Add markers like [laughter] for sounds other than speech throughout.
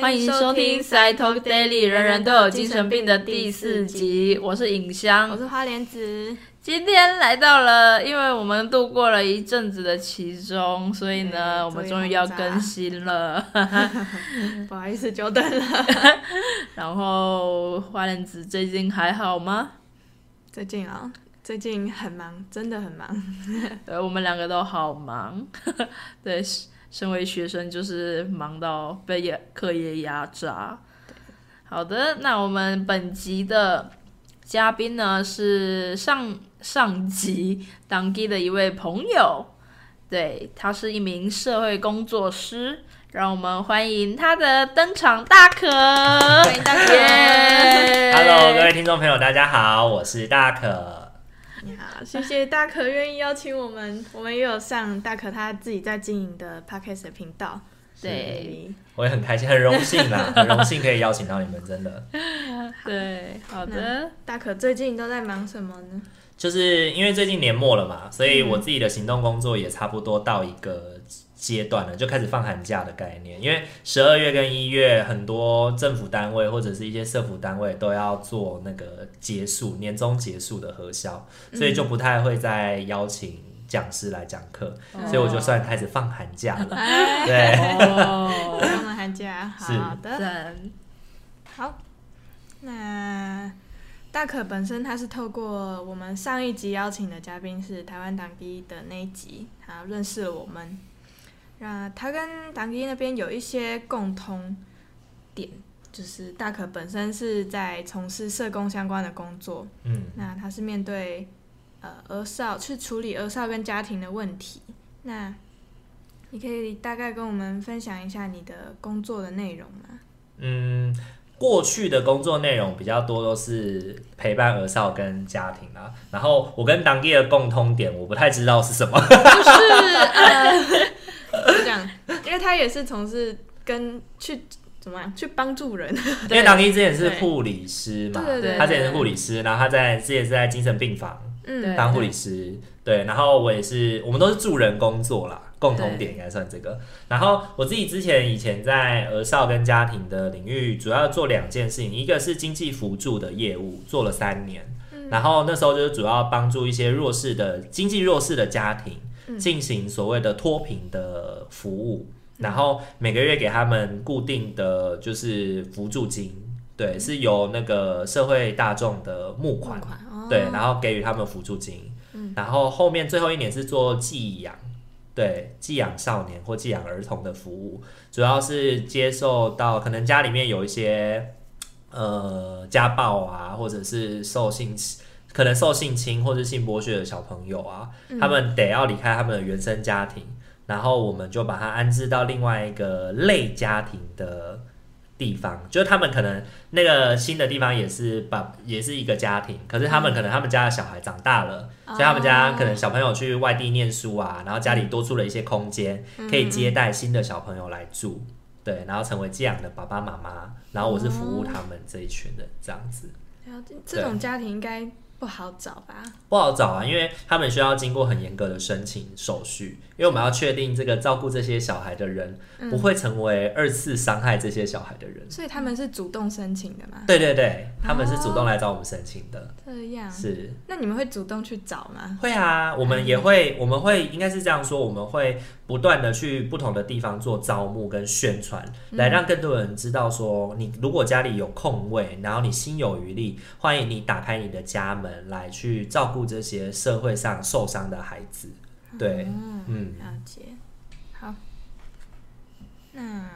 欢迎收听《Side Talk Daily》，人人都有精神病的第四集。我是影我，是花莲子。今天来到了，因为我们度过了一阵子的其中，所以呢，我们终于要更新了。[laughs] 不好意思，久等了。[laughs] 然后花莲子最近还好吗？最近啊，最近很忙，真的很忙。对，我们两个都好忙。[laughs] 对，身为学生就是忙到被压课业压榨。好的，那我们本集的嘉宾呢是上上集当地的一位朋友，对他是一名社会工作师，让我们欢迎他的登场，大可，欢迎大可耶 Hello，各位听众朋友，大家好，我是大可。[laughs] 你好，谢谢大可愿意邀请我们，我们也有上大可他自己在经营的 podcast 的频道。对我也很开心，很荣幸啦，[laughs] 很荣幸可以邀请到你们，真的。对，好的。大可最近都在忙什么呢？就是因为最近年末了嘛，所以我自己的行动工作也差不多到一个阶段了，就开始放寒假的概念。因为十二月跟一月，很多政府单位或者是一些社服单位都要做那个结束年终结束的核销，所以就不太会再邀请讲师来讲课，所以我就算开始放寒假了。哎，对，哦，放了寒假，好的，赞。好。那大可本身他是透过我们上一集邀请的嘉宾是台湾党第一的那一集，他认识了我们。那他跟党第一那边有一些共通点，就是大可本身是在从事社工相关的工作，嗯，那他是面对呃儿少去处理儿少跟家庭的问题。那你可以大概跟我们分享一下你的工作的内容吗？嗯，过去的工作内容比较多都是陪伴儿少跟家庭啊。然后我跟当地的共通点，我不太知道是什么。就是呃，因为他也是从事跟去怎么样去帮助人，[laughs] 因为当地之前是护理师嘛，对。对对他之前是护理师，然后他在之前是在精神病房。嗯，对当护理师，对，然后我也是，我们都是助人工作啦，共同点应该算这个。然后我自己之前以前在儿少跟家庭的领域，主要做两件事情，一个是经济辅助的业务，做了三年，然后那时候就是主要帮助一些弱势的经济弱势的家庭进行所谓的脱贫的服务，然后每个月给他们固定的就是辅助金。对，是由那个社会大众的募款募款哦对，然后给予他们辅助金，然后后面最后一年是做寄养，对，寄养少年或寄养儿童的服务，主要是接受到可能家里面有一些呃家暴啊，或者是受性可能受性侵或是性剥削的小朋友啊，他们得要离开他们的原生家庭，然后我们就把他安置到另外一个类家庭的。地方就是他们可能那个新的地方也是把也是一个家庭，可是他们可能他们家的小孩长大了，所以他们家可能小朋友去外地念书啊，然后家里多出了一些空间，可以接待新的小朋友来住，对，然后成为寄养的爸爸妈妈，然后我是服务他们这一群人这样子，这种家庭应该不好找吧？不好找啊，因为他们需要经过很严格的申请手续，因为我们要确定这个照顾这些小孩的人不会成为二次伤害这些小孩的人。所以他们是主动申请的吗？对对对，他们是主动来找我们申请的，这样，是。那你们会主动去找吗？会啊，我们也会，我们会应该是这样说，我们会不断的去不同的地方做招募跟宣传，来让更多人知道说，你如果家里有空位，然后你心有余力，欢迎你打开你的家门来去照顾这些社会上受伤的孩子。对，嗯，了解。好，那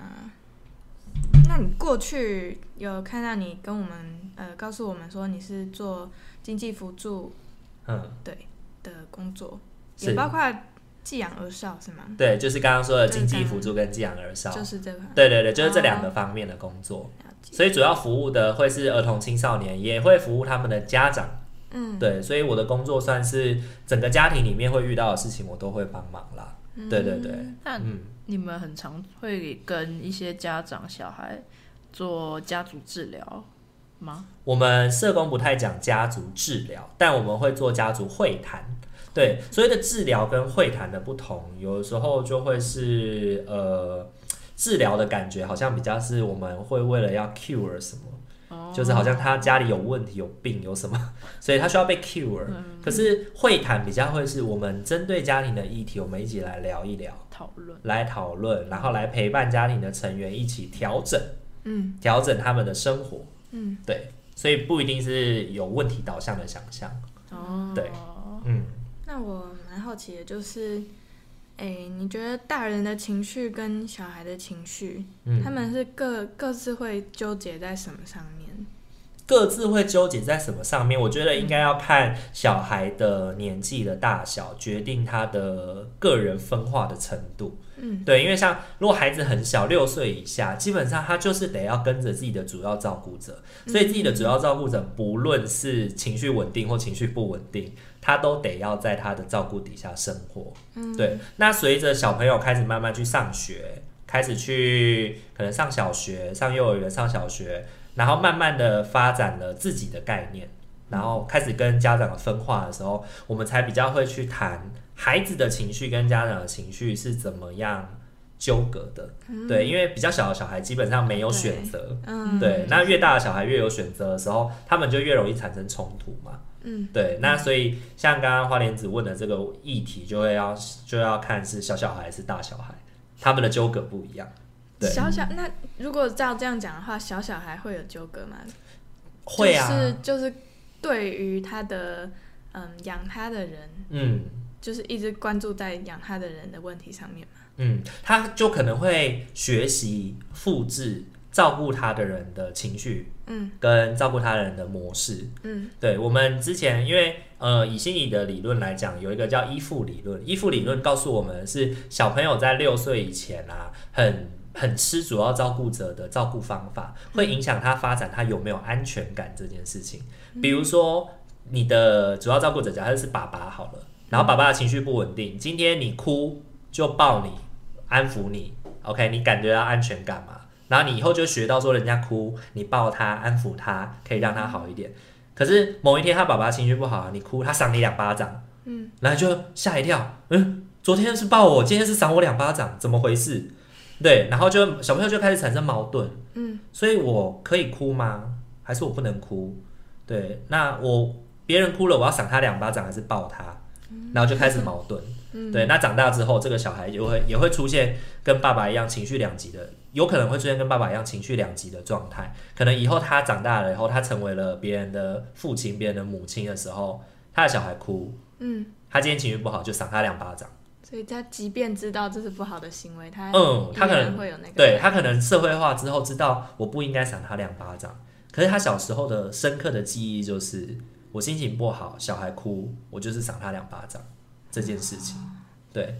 那你过去有看到你跟我们呃告诉我们说你是做经济辅助嗯，对的工作，是也包括寄养儿少是吗？对，就是刚刚说的经济辅助跟寄养儿少，就是这个。对对对，就是这两个方面的工作。所以主要服务的会是儿童青少年，也会服务他们的家长。嗯，对，所以我的工作算是整个家庭里面会遇到的事情，我都会帮忙啦。对对对，那嗯，你们很常会跟一些家长、小孩做家族治疗吗？我们社工不太讲家族治疗，但我们会做家族会谈。对，所谓的治疗跟会谈的不同，有的时候就会是呃，治疗的感觉好像比较是我们会为了要 cure 什么。哦就是好像他家里有问题、有病、有什么，[laughs] 所以他需要被 cure。可是会谈比较会是我们针对家庭的议题，我们一起来聊一聊，讨论，来讨论，然后来陪伴家庭的成员一起调整，嗯调整他们的生活。嗯，对，所以不一定是有问题导向的想象。哦，对嗯，那我蛮好奇的，就是，哎，你觉得大人的情绪跟小孩的情绪，嗯他们是各各自会纠结在什么上面？各自会纠结在什么上面？我觉得应该要看小孩的年纪的大小，决定他的个人分化的程度。嗯，对，因为像如果孩子很小，六岁以下，基本上他就是得要跟着自己的主要照顾者，所以自己的主要照顾者不论是情绪稳定或情绪不稳定，他都得要在他的照顾底下生活。嗯，对，那随着小朋友开始慢慢去上学，开始去可能上小学、上幼儿园、上小学，然后慢慢的发展了自己的概念，然后开始跟家长分化的时候，我们才比较会去谈孩子的情绪跟家长的情绪是怎么样纠葛的。对，因为比较小的小孩基本上没有选择。嗯，对，那越大的小孩越有选择的时候，他们就越容易产生冲突嘛。嗯，对，那所以像刚刚花莲子问的这个议题，就会要就要看是小小孩还是大小孩，他们的纠葛不一样。对，小小那如果照这样讲的话，小小孩会有纠葛吗？会啊，就是就是对于他的嗯养他的人，嗯就是一直关注在养他的人的问题上面嘛。嗯，他就可能会学习复制照顾他的人的情绪，嗯跟照顾他人的模式。嗯对我们之前，因为呃，以心理的理论来讲，有一个叫依附理论。依附理论告诉我们是小朋友在六岁以前啊，很很吃主要照顾者的照顾方法，会影响他发展他有没有安全感这件事情。比如说，你的主要照顾者假设是爸爸好了，然后爸爸的情绪不稳定，今天你哭就抱你，安抚你，OK，你感觉到安全感嘛？然后你以后就学到说，人家哭，你抱他，安抚他，可以让他好一点。可是某一天他爸爸情绪不好，你哭，他赏你两巴掌，嗯，然后就吓一跳，嗯，昨天是抱我，今天是赏我两巴掌，怎么回事？对，然后就小朋友就开始产生矛盾，嗯，所以我可以哭吗？还是我不能哭？对，那我别人哭了，我要赏他两巴掌还是抱他？然后就开始矛盾。嗯对，那长大之后，这个小孩也会也会出现跟爸爸一样情绪两极的，有可能会出现跟爸爸一样情绪两极的状态。可能以后他长大了以后，他成为了别人的父亲、别人的母亲的时候，他的小孩哭，嗯，他今天情绪不好，就赏他两巴掌。所以他即便知道这是不好的行为，他嗯他可能会有那个对他可能社会化之后知道我不应该赏他两巴掌，可是他小时候的深刻的记忆就是我心情不好，小孩哭，我就是赏他两巴掌这件事情。对，哇，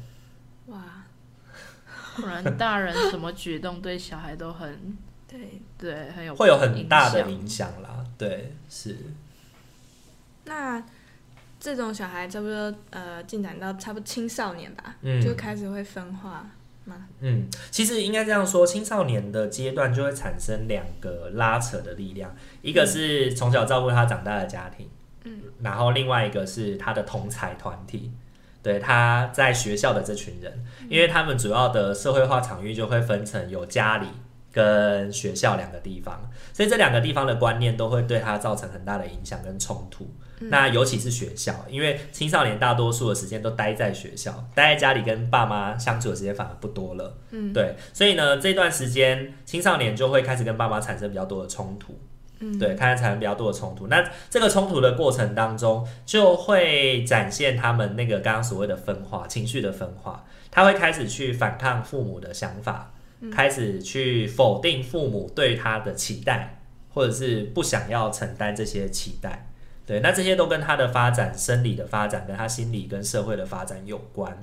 不然大人什么举动对小孩都很 [laughs] 对。对很有会有很大的影响啦。对，是。那这种小孩差不多呃进展到差不多青少年吧，嗯就开始会分化嘛。嗯，其实应该这样说，青少年的阶段就会产生两个拉扯的力量，一个是从小照顾他长大的家庭，嗯，然后另外一个是他的同才团体，对他在学校的这群人，因为他们主要的社会化场域就会分成有家里跟学校两个地方，所以这两个地方的观念都会对他造成很大的影响跟冲突。那尤其是学校，因为青少年大多数的时间都待在学校，待在家里跟爸妈相处的时间反而不多了。嗯，对，所以呢，这段时间青少年就会开始跟爸妈产生比较多的冲突。嗯，对，开始产生比较多的冲突。那这个冲突的过程当中，就会展现他们那个刚刚所谓的分化情绪的分化，他会开始去反抗父母的想法，开始去否定父母对他的期待，或者是不想要承担这些期待。对，那这些都跟他的发展、生理的发展，跟他心理跟社会的发展有关。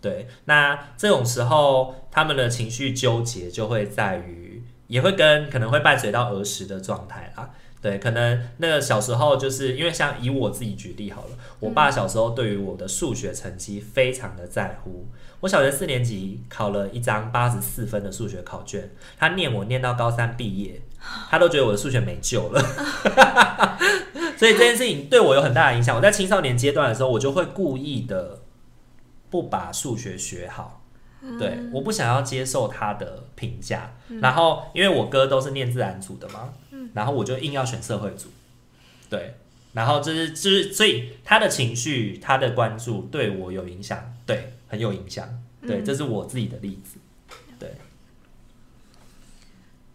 对，那这种时候，他们的情绪纠结就会在于，也会跟可能会伴随到儿时的状态啦。对，可能那个小时候就是因为像以我自己举例好了，我爸小时候对于我的数学成绩非常的在乎。我小学四年级考了一张八十四分的数学考卷，他念我念到高三毕业，他都觉得我的数学没救了。[laughs] 所以这件事情对我有很大的影响。我在青少年阶段的时候，我就会故意的不把数学学好，对，我不想要接受他的评价。然后因为我哥都是念自然组的嘛，然后我就硬要选社会组，对。然后就是就是，所以他的情绪、他的关注对我有影响，对，很有影响，对，这是我自己的例子，对。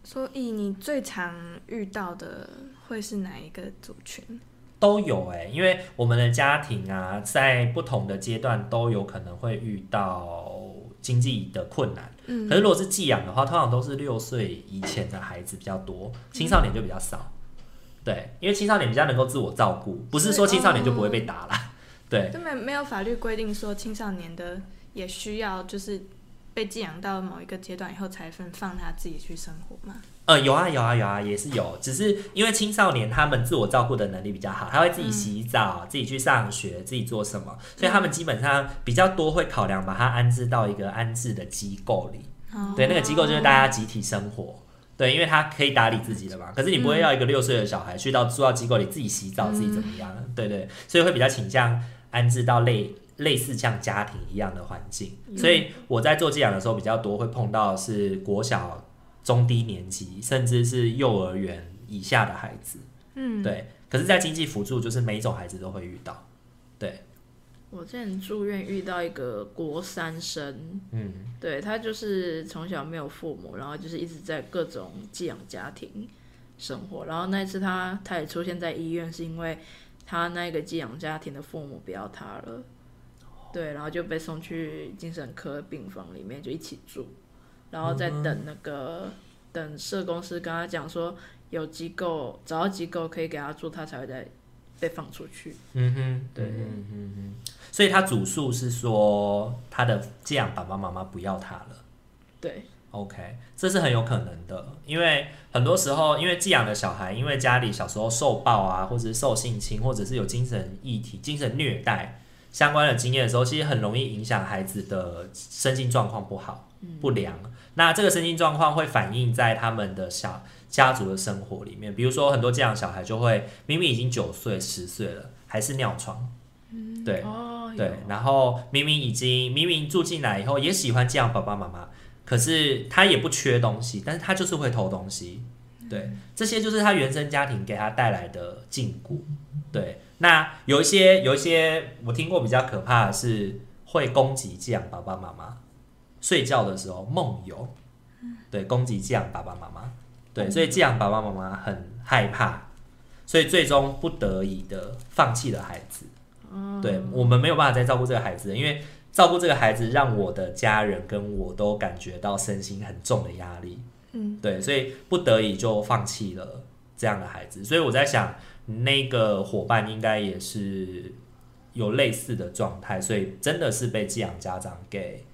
所以你最常遇到的会是哪一个族群？都有哎，因为我们的家庭啊，在不同的阶段都有可能会遇到经济的困难。嗯，可是如果是寄养的话，通常都是六岁以前的孩子比较多，青少年就比较少。对，因为青少年比较能够自我照顾，不是说青少年就不会被打了。对，就没没有法律规定说青少年的也需要就是被寄养到某一个阶段以后才分放他自己去生活吗？呃，有啊，有啊，有啊，也是有，只是因为青少年他们自我照顾的能力比较好，他会自己洗澡，自己去上学，自己做什么，所以他们基本上比较多会考量把他安置到一个安置的机构里。对，那个机构就是大家集体生活。对，因为他可以打理自己的嘛。可是你不会要一个六岁的小孩去到住到机构里自己洗澡，自己怎么样？对对，所以会比较倾向安置到类类似像家庭一样的环境。所以我在做寄养的时候比较多会碰到是国小。中低年级，甚至是幼儿园以下的孩子，嗯，对。可是，在经济辅助，就是每一种孩子都会遇到。对，我之前住院遇到一个国三生，嗯，对他就是从小没有父母，然后就是一直在各种寄养家庭生活。然后那一次他他也出现在医院，是因为他那个寄养家庭的父母不要他了，对，然后就被送去精神科病房里面就一起住。然后再等那个等社公司跟他讲说有机构找到机构可以给他住，他才会再被放出去。嗯哼，对，嗯哼哼。所以他主诉是说他的寄养爸爸妈妈不要他了。对，OK，这是很有可能的，因为很多时候因为寄养的小孩，因为家里小时候受暴啊，或者是受性侵，或者是有精神议题、精神虐待相关的经验的时候，其实很容易影响孩子的身心状况不好、不良。那这个身心状况会反映在他们的小家族的生活里面，比如说很多这样小孩就会明明已经九岁、十岁了，还是尿床，对，对，然后明明已经明明住进来以后也喜欢这样爸爸妈妈，可是他也不缺东西，但是他就是会偷东西，对，这些就是他原生家庭给他带来的禁锢，对，那有一些有一些我听过比较可怕的是会攻击这样爸爸妈妈。睡觉的时候梦游，对，攻击寄养爸爸妈妈，对，所以寄养爸爸妈妈很害怕，所以最终不得已的放弃了孩子。对我们没有办法再照顾这个孩子，因为照顾这个孩子让我的家人跟我都感觉到身心很重的压力。嗯，对，所以不得已就放弃了这样的孩子。所以我在想，那个伙伴应该也是有类似的状态，所以真的是被寄养家长给。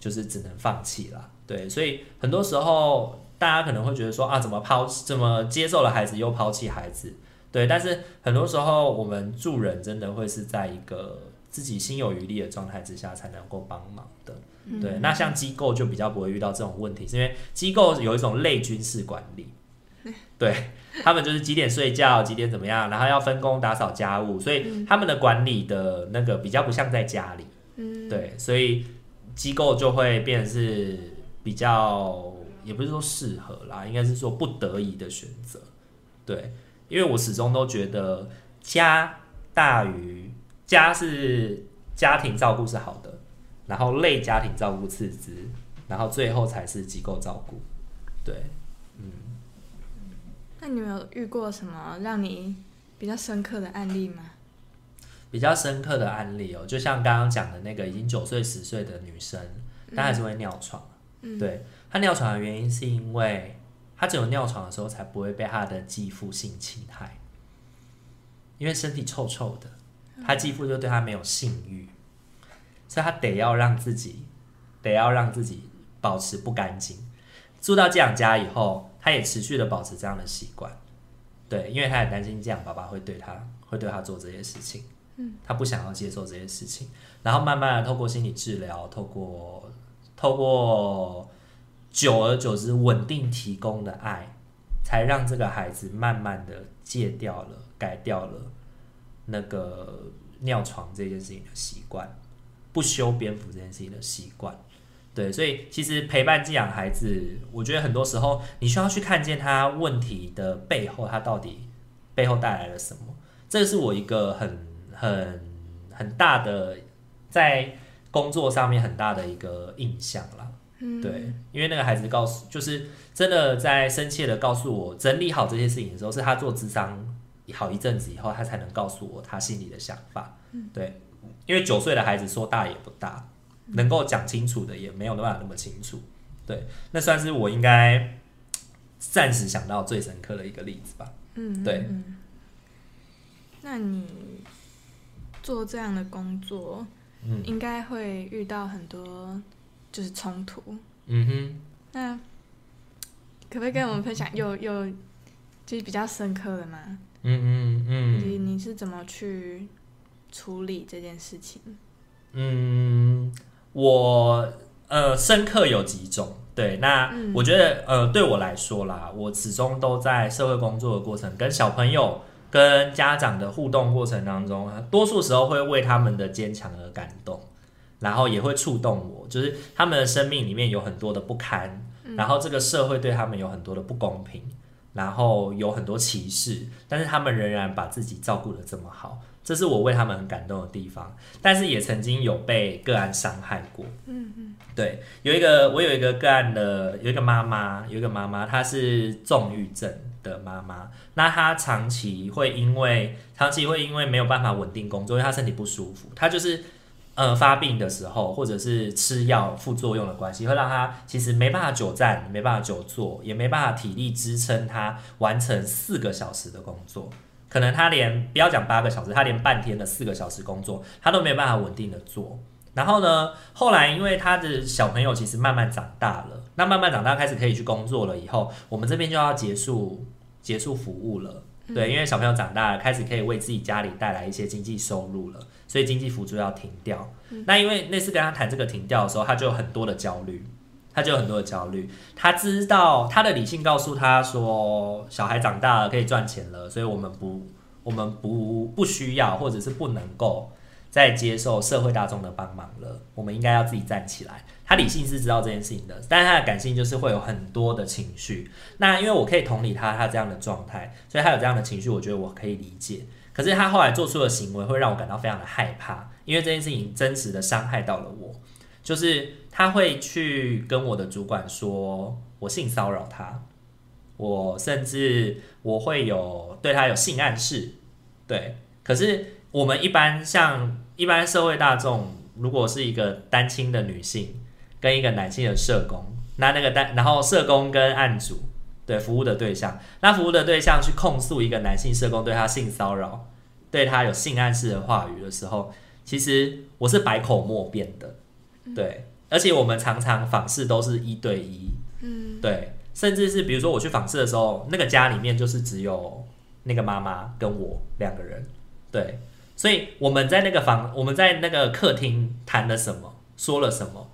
就是只能放弃了，对，所以很多时候大家可能会觉得说啊，怎么抛怎么接受了孩子又抛弃孩子，对，但是很多时候我们助人真的会是在一个自己心有余力的状态之下才能够帮忙的，对。那像机构就比较不会遇到这种问题，是因为机构有一种类军事管理，对他们就是几点睡觉，几点怎么样，然后要分工打扫家务，所以他们的管理的那个比较不像在家里，嗯，对，所以。机构就会变成是比较，也不是说适合啦，应该是说不得已的选择。对，因为我始终都觉得家大于家是家庭照顾是好的，然后类家庭照顾次之，然后最后才是机构照顾。对，嗯。那你有有遇过什么让你比较深刻的案例吗？比较深刻的案例哦，就像刚刚讲的那个已经九岁十岁的女生，她还是会尿床。对她尿床的原因是因为她只有尿床的时候才不会被她的继父性侵害，因为身体臭臭的，她继父就对她没有性欲，所以她得要让自己得要让自己保持不干净。住到寄养家以后，他也持续的保持这样的习惯。对，因为他很担心这样爸爸会对他会对他做这些事情。嗯他不想要接受这些事情，然后慢慢的透过心理治疗，透过透过久而久之稳定提供的爱，才让这个孩子慢慢的戒掉了，改掉了那个尿床这件事情的习惯，不修边幅这件事情的习惯。对，所以其实陪伴寄养孩子，我觉得很多时候你需要去看见他问题的背后，他到底背后带来了什么。这是我一个很很很大的在工作上面很大的一个印象啦。嗯，对，因为那个孩子告诉，就是真的在深切的告诉我整理好这些事情的时候，是他做智商好一阵子以后，他才能告诉我他心里的想法。对，因为九岁的孩子说大也不大，能够讲清楚的也没有办法那么清楚。对，那算是我应该暂时想到最深刻的一个例子吧。嗯，对那你做这样的工作，嗯应该会遇到很多就是冲突。嗯哼。那可不可以跟我们分享有有就是比较深刻的吗？嗯嗯你嗯你是怎么去处理这件事情？嗯，我呃深刻有几种。对，那嗯我觉得呃对我来说啦，我始终都在社会工作的过程，跟小朋友、跟家长的互动过程当中，多数时候会为他们的坚强而感动，然后也会触动我，就是他们的生命里面有很多的不堪，然后这个社会对他们有很多的不公平，然后有很多歧视，但是他们仍然把自己照顾得这么好，这是我为他们很感动的地方。但是也曾经有被个案伤害过。嗯嗯对，有一个我有一个个案的，有一个妈妈，有一个妈妈，她是重郁症的妈妈，那她长期会因为长期会因为没有办法稳定工作，因为她身体不舒服，她就是呃发病的时候，或者是吃药副作用的关系，会让她其实没办法久站，没办法久坐，也没办法体力支撑她完成四个小时的工作。可能他连不要讲八个小时，他连半天的四个小时工作，他都没有办法稳定的做。然后呢，后来因为他的小朋友其实慢慢长大了，那慢慢长大开始可以去工作了以后，我们这边就要结束结束服务了。对，因为小朋友长大了，开始可以为自己家里带来一些经济收入了，所以经济辅助要停掉。那因为那次跟他谈这个停掉的时候，他就有很多的焦虑，他就有很多的焦虑。他知道他的理性告诉他说，小孩长大了可以赚钱了，所以我们不我们不不需要或者是不能够。再接受社会大众的帮忙了，我们应该要自己站起来。他理性是知道这件事情的，但是他的感性就是会有很多的情绪。那因为我可以同理他他这样的状态，所以他有这样的情绪，我觉得我可以理解。可是他后来做出的行为会让我感到非常的害怕，因为这件事情真实的伤害到了我。就是他会去跟我的主管说我性骚扰他，我甚至我会有对他有性暗示，对，可是。我们一般像一般社会大众，如果是一个单亲的女性跟一个男性的社工，那那个单然后社工跟案主对服务的对象，那服务的对象去控诉一个男性社工对他性骚扰，对他有性暗示的话语的时候，其实我是百口莫辩的，对，而且我们常常访视都是一对一，嗯对，甚至是比如说我去访视的时候，那个家里面就是只有那个妈妈跟我两个人，对。所以我们在那个房，我们在那个客厅谈了什么，说了什么，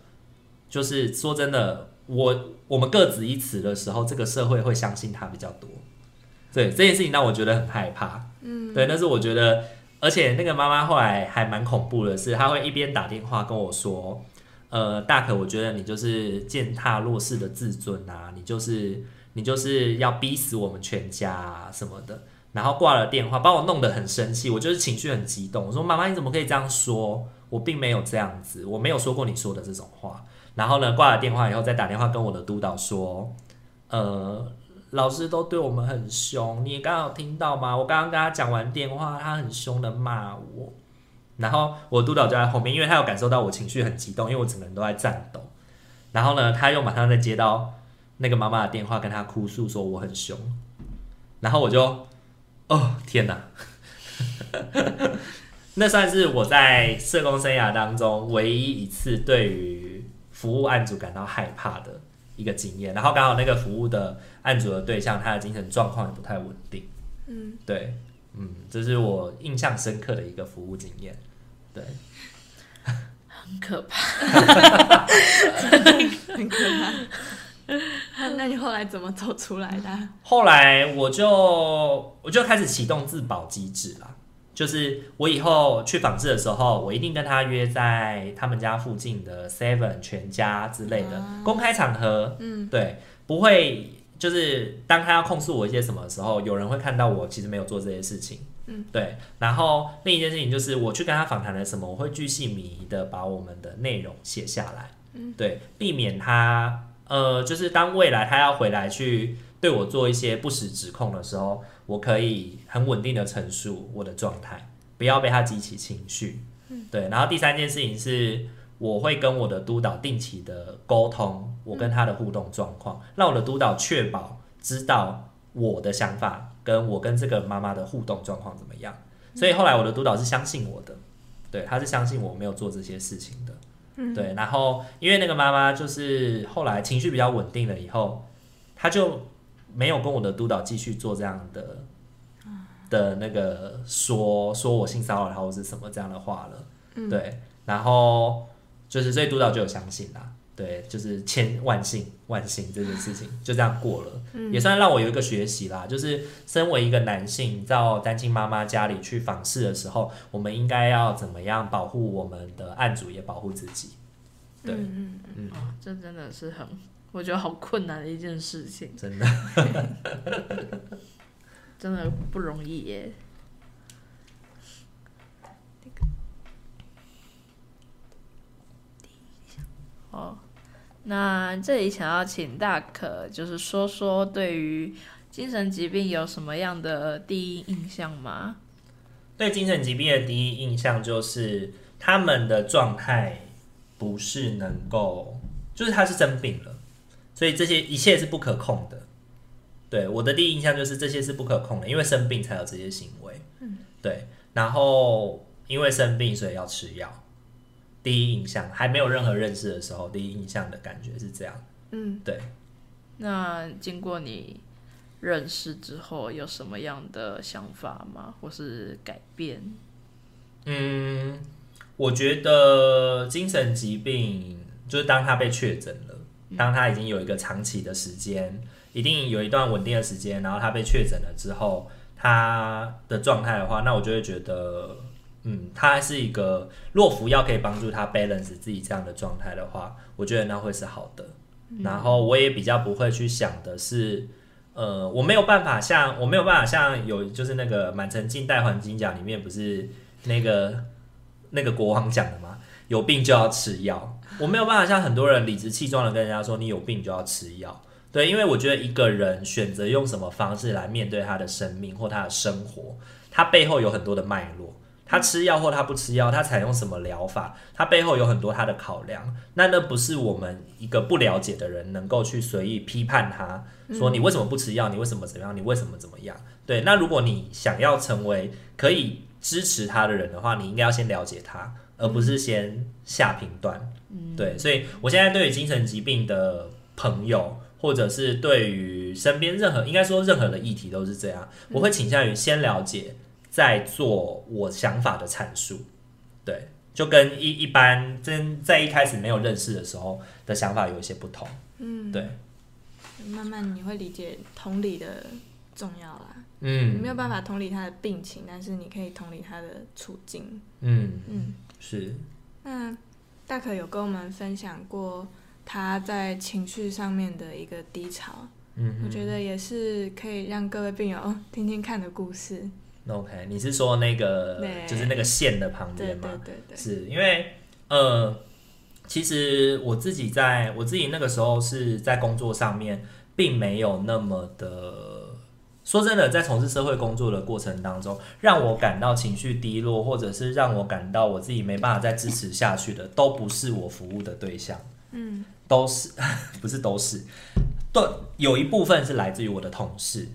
就是说真的，我我们各执一词的时候，这个社会会相信他比较多。对这件事情让我觉得很害怕。嗯，对，但是我觉得，而且那个妈妈后来还蛮恐怖的是，她会一边打电话跟我说，呃，大可，我觉得你就是践踏弱势的自尊啊，你就是你就是要逼死我们全家啊什么的。然后挂了电话，把我弄得很生气，我就是情绪很激动。我说：“妈妈，你怎么可以这样说？我并没有这样子，我没有说过你说的这种话。”然后呢，挂了电话以后，再打电话跟我的督导说：“呃，老师都对我们很凶，你刚刚有听到吗？我刚刚跟他讲完电话，他很凶的骂我。然后我督导就在后面，因为他有感受到我情绪很激动，因为我整个人都在颤抖。然后呢，他又马上再接到那个妈妈的电话，跟他哭诉说我很凶。然后我就。哦天哪！[laughs] 那算是我在社工生涯当中唯一一次对于服务案主感到害怕的一个经验。然后刚好那个服务的案主的对象，他的精神状况也不太稳定。嗯，对，嗯，这是我印象深刻的一个服务经验。对，[laughs] 很可怕。[laughs] 很可怕。那那你后来怎么走出来的啊？后来我就我就开始启动自保机制啦。就是我以后去访视的时候，我一定跟他约在他们家附近的 Seven 全家之类的公开场合，嗯，对，不会就是当他要控诉我一些什么的时候，有人会看到我其实没有做这些事情，嗯，对。然后另一件事情就是我去跟他访谈了什么，我会巨细靡遗的把我们的内容写下来，嗯，对，避免他呃，就是当未来他要回来去。对我做一些不实指控的时候，我可以很稳定的陈述我的状态，不要被他激起情绪。嗯对。然后第三件事情是，我会跟我的督导定期的沟通，我跟他的互动状况，让我的督导确保知道我的想法，跟我跟这个妈妈的互动状况怎么样。所以后来我的督导是相信我的，对，他是相信我没有做这些事情的。对。然后因为那个妈妈就是后来情绪比较稳定了以后，他就。没有跟我的督导继续做这样的的那个说说我性骚扰他或是什么这样的话了，对，然后就是所以督导就有相信啦，对，就是千万幸万幸这件事情就这样过了，也算让我有一个学习啦，就是身为一个男性到单亲妈妈家里去访视的时候，我们应该要怎么样保护我们的案主也保护自己，对，嗯嗯，哦，这真的是很。我觉得好困难的一件事情，真的，真的不容易耶。[laughs] 哦，那这里想要请大可，就是说说对于精神疾病有什么样的第一印象吗？对精神疾病的第一印象就是他们的状态不是能够，就是他是生病了。所以这些一切是不可控的，对我的第一印象就是这些是不可控的，因为生病才有这些行为。嗯，对。然后因为生病，所以要吃药。第一印象还没有任何认识的时候，第一印象的感觉是这样。嗯，对。那经过你认识之后，有什么样的想法吗？或是改变？嗯，我觉得精神疾病就是当他被确诊了。当他已经有一个长期的时间，一定有一段稳定的时间，然后他被确诊了之后，他的状态的话，那我就会觉得，嗯，他是一个若服药可以帮助他 balance 自己这样的状态的话，我觉得那会是好的。然后我也比较不会去想的是，呃，我没有办法像我没有办法像有就是那个满城尽带黄金甲里面不是那个那个国王讲的吗？有病就要吃药。我没有办法像很多人理直气壮的跟人家说你有病就要吃药，对，因为我觉得一个人选择用什么方式来面对他的生命或他的生活，他背后有很多的脉络。他吃药或他不吃药，他采用什么疗法，他背后有很多他的考量。那那不是我们一个不了解的人能够去随意批判他，说你为什么不吃药，你为什么怎么样，你为什么怎么样？对，那如果你想要成为可以支持他的人的话，你应该要先了解他。而不是先下评断，对，所以我现在对于精神疾病的朋友，或者是对于身边任何应该说任何的议题都是这样，我会倾向于先了解，再做我想法的阐述，对，就跟一一般真在一开始没有认识的时候的想法有一些不同，嗯，对，慢慢你会理解同理的重要啦，嗯，你没有办法同理他的病情，但是你可以同理他的处境，嗯嗯。是，那大可有跟我们分享过他在情绪上面的一个低潮，嗯，我觉得也是可以让各位病友听听看的故事。OK，你是说那个就是那个线的旁边吗？对对对，是因为呃，其实我自己在我自己那个时候是在工作上面，并没有那么的。说真的，在从事社会工作的过程当中，让我感到情绪低落，或者是让我感到我自己没办法再支持下去的，都不是我服务的对象。嗯，都是 [laughs] 不是都是，对有一部分是来自于我的同事，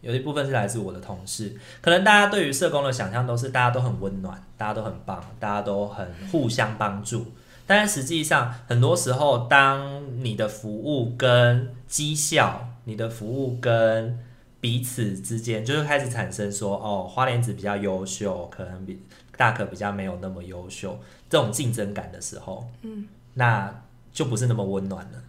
有一部分是来自我的同事。可能大家对于社工的想象都是大家都很温暖，大家都很棒，大家都很互相帮助。但是实际上，很多时候，当你的服务跟绩效，你的服务跟彼此之间就是开始产生说，哦，花莲子比较优秀，可能比大可比较没有那么优秀，这种竞争感的时候，嗯，那就不是那么温暖了。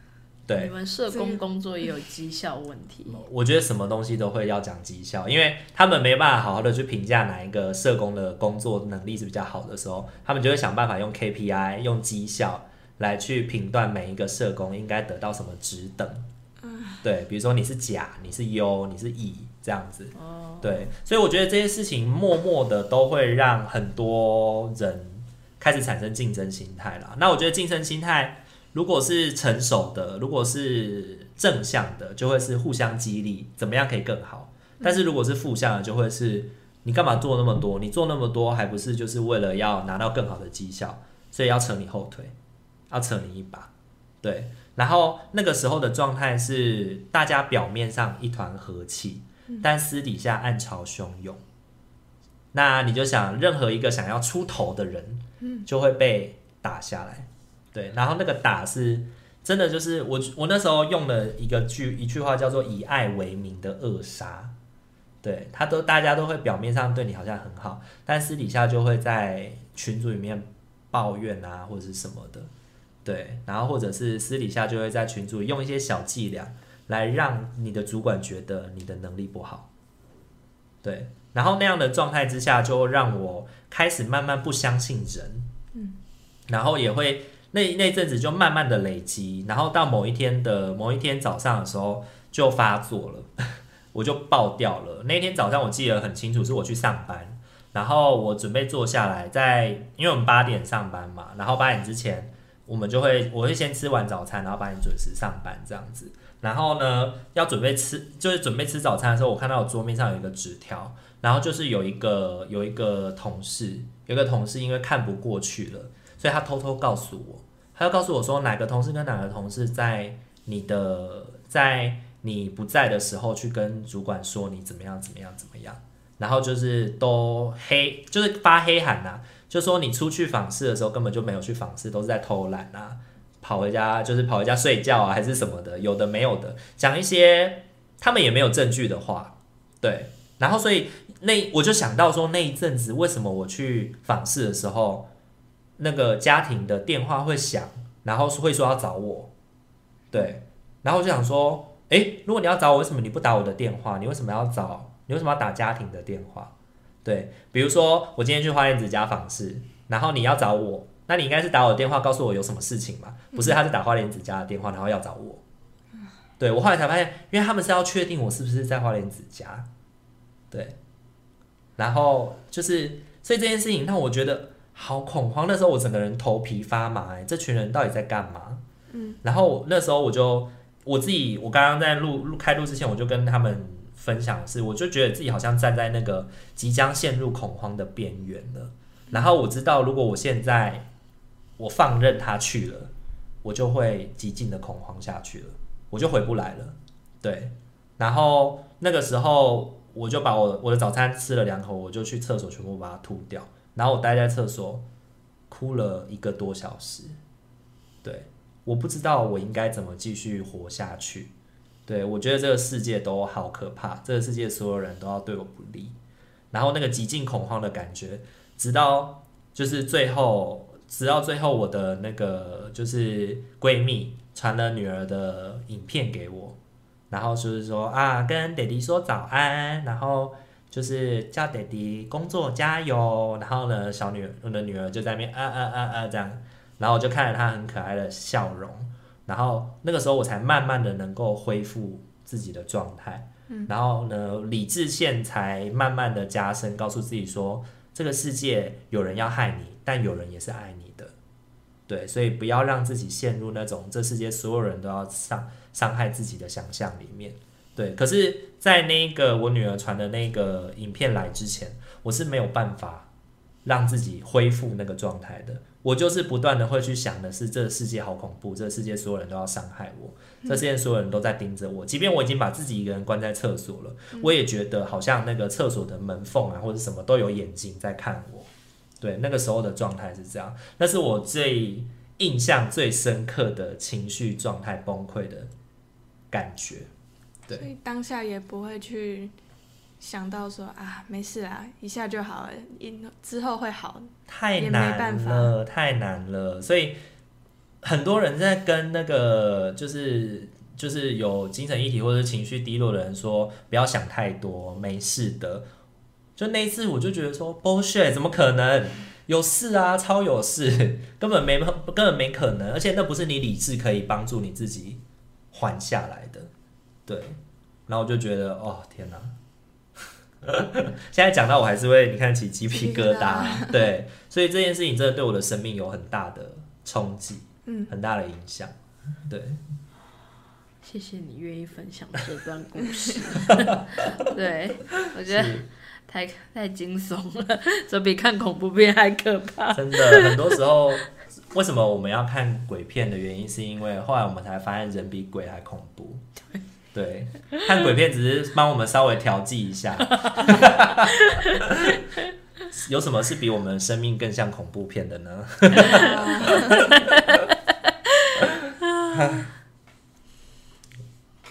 对你，们社工工作也有绩效问题，我觉得什么东西都会要讲绩效，因为他们没办法好好的去评价哪一个社工的工作能力是比较好的时候，他们就会想办法用 KPI、用绩效来去评断每一个社工应该得到什么职等。对，比如说你是甲，你是优，你是乙这样子。哦，对，所以我觉得这些事情默默的都会让很多人开始产生竞争心态啦。那我觉得竞争心态如果是成熟的，如果是正向的，就会是互相激励，怎么样可以更好。但是如果是负向的，就会是你干嘛做那么多？你做那么多，还不是就是为了要拿到更好的绩效，所以要扯你后腿，要扯你一把，对。然后那个时候的状态是，大家表面上一团和气，但私底下暗潮汹涌。那你就想，任何一个想要出头的人，就会被打下来。对，然后那个打是真的，就是我我那时候用了一个句一句话叫做“以爱为名的扼杀”。对他都大家都会表面上对你好像很好，但私底下就会在群组里面抱怨啊，或者是什么的。对，然后或者是私底下就会在群组用一些小伎俩来让你的主管觉得你的能力不好。对，然后那样的状态之下，就让我开始慢慢不相信人。嗯，然后也会那那阵子就慢慢的累积，然后到某一天的某一天早上的时候就发作了，[laughs] 我就爆掉了。那天早上我记得很清楚，是我去上班，然后我准备坐下来，在因为我们八点上班嘛，然后八点之前。我们就会，我会先吃完早餐，然后八点准时上班这样子。然后呢，要准备吃，就是准备吃早餐的时候，我看到我桌面上有一个纸条，然后就是有一个有一个同事，有一个同事因为看不过去了，所以他偷偷告诉我，他要告诉我说哪个同事跟哪个同事在你的在你不在的时候去跟主管说你怎么样怎么样怎么样，然后就是都黑，就是发黑函呐。就说你出去访视的时候根本就没有去访视，都是在偷懒啊，跑回家就是跑回家睡觉啊，还是什么的，有的没有的，讲一些他们也没有证据的话，对。然后所以那我就想到说那一阵子为什么我去访视的时候，那个家庭的电话会响，然后会说要找我，对。然后我就想说，诶，如果你要找我，为什么你不打我的电话？你为什么要找？你为什么要打家庭的电话？对，比如说我今天去花莲子家访视，然后你要找我，那你应该是打我的电话告诉我有什么事情嘛？不是，他是打花莲子家的电话，然后要找我。对我后来才发现，因为他们是要确定我是不是在花莲子家。对，然后就是，所以这件事情让我觉得好恐慌。那时候我整个人头皮发麻，哎，这群人到底在干嘛？嗯，然后那时候我就我自己，我刚刚在录录开录之前，我就跟他们。分享是，我就觉得自己好像站在那个即将陷入恐慌的边缘了。然后我知道，如果我现在我放任他去了，我就会极尽的恐慌下去了，我就回不来了。对，然后那个时候我就把我我的早餐吃了两口，我就去厕所全部把它吐掉。然后我待在厕所哭了一个多小时。对，我不知道我应该怎么继续活下去。对，我觉得这个世界都好可怕，这个世界所有人都要对我不利，然后那个极尽恐慌的感觉，直到就是最后，直到最后，我的那个就是闺蜜传了女儿的影片给我，然后就是说啊，跟爹地说早安，然后就是叫爹地工作加油，然后呢，小女我的女儿就在那边啊啊啊啊这样，然后我就看着她很可爱的笑容。然后那个时候我才慢慢的能够恢复自己的状态，嗯。然后呢，理智线才慢慢的加深，告诉自己说，这个世界有人要害你，但有人也是爱你的，对，所以不要让自己陷入那种这世界所有人都要伤伤害自己的想象里面，对。可是，在那个我女儿传的那个影片来之前，我是没有办法让自己恢复那个状态的。我就是不断的会去想的是，这个世界好恐怖，这个世界所有人都要伤害我，这世界所有人都在盯着我。即便我已经把自己一个人关在厕所了，我也觉得好像那个厕所的门缝啊，或者什么都有眼睛在看我。对，那个时候的状态是这样，那是我最印象最深刻的情绪状态崩溃的感觉。对，所以当下也不会去。想到说啊，没事啊，一下就好了，一之后会好。太难了，太难了。所以很多人在跟那个就是就是有精神议题或者情绪低落的人说，不要想太多，没事的。就那一次，我就觉得说，bullshit，怎么可能？有事啊，超有事，[laughs] 根本没根本没可能，而且那不是你理智可以帮助你自己缓下来的。对，然后我就觉得，哦，天哪！[laughs] 现在讲到我还是会，你看起鸡皮疙瘩。对，所以这件事情真的对我的生命有很大的冲击，嗯，很大的影响。对，谢谢你愿意分享这段故事。[laughs] 对，我觉得太太惊悚了，这比看恐怖片还可怕。真的，很多时候，[laughs] 为什么我们要看鬼片的原因，是因为后来我们才发现人比鬼还恐怖。对，看鬼片只是帮我们稍微调剂一下。[laughs] 有什么是比我们生命更像恐怖片的呢？[laughs]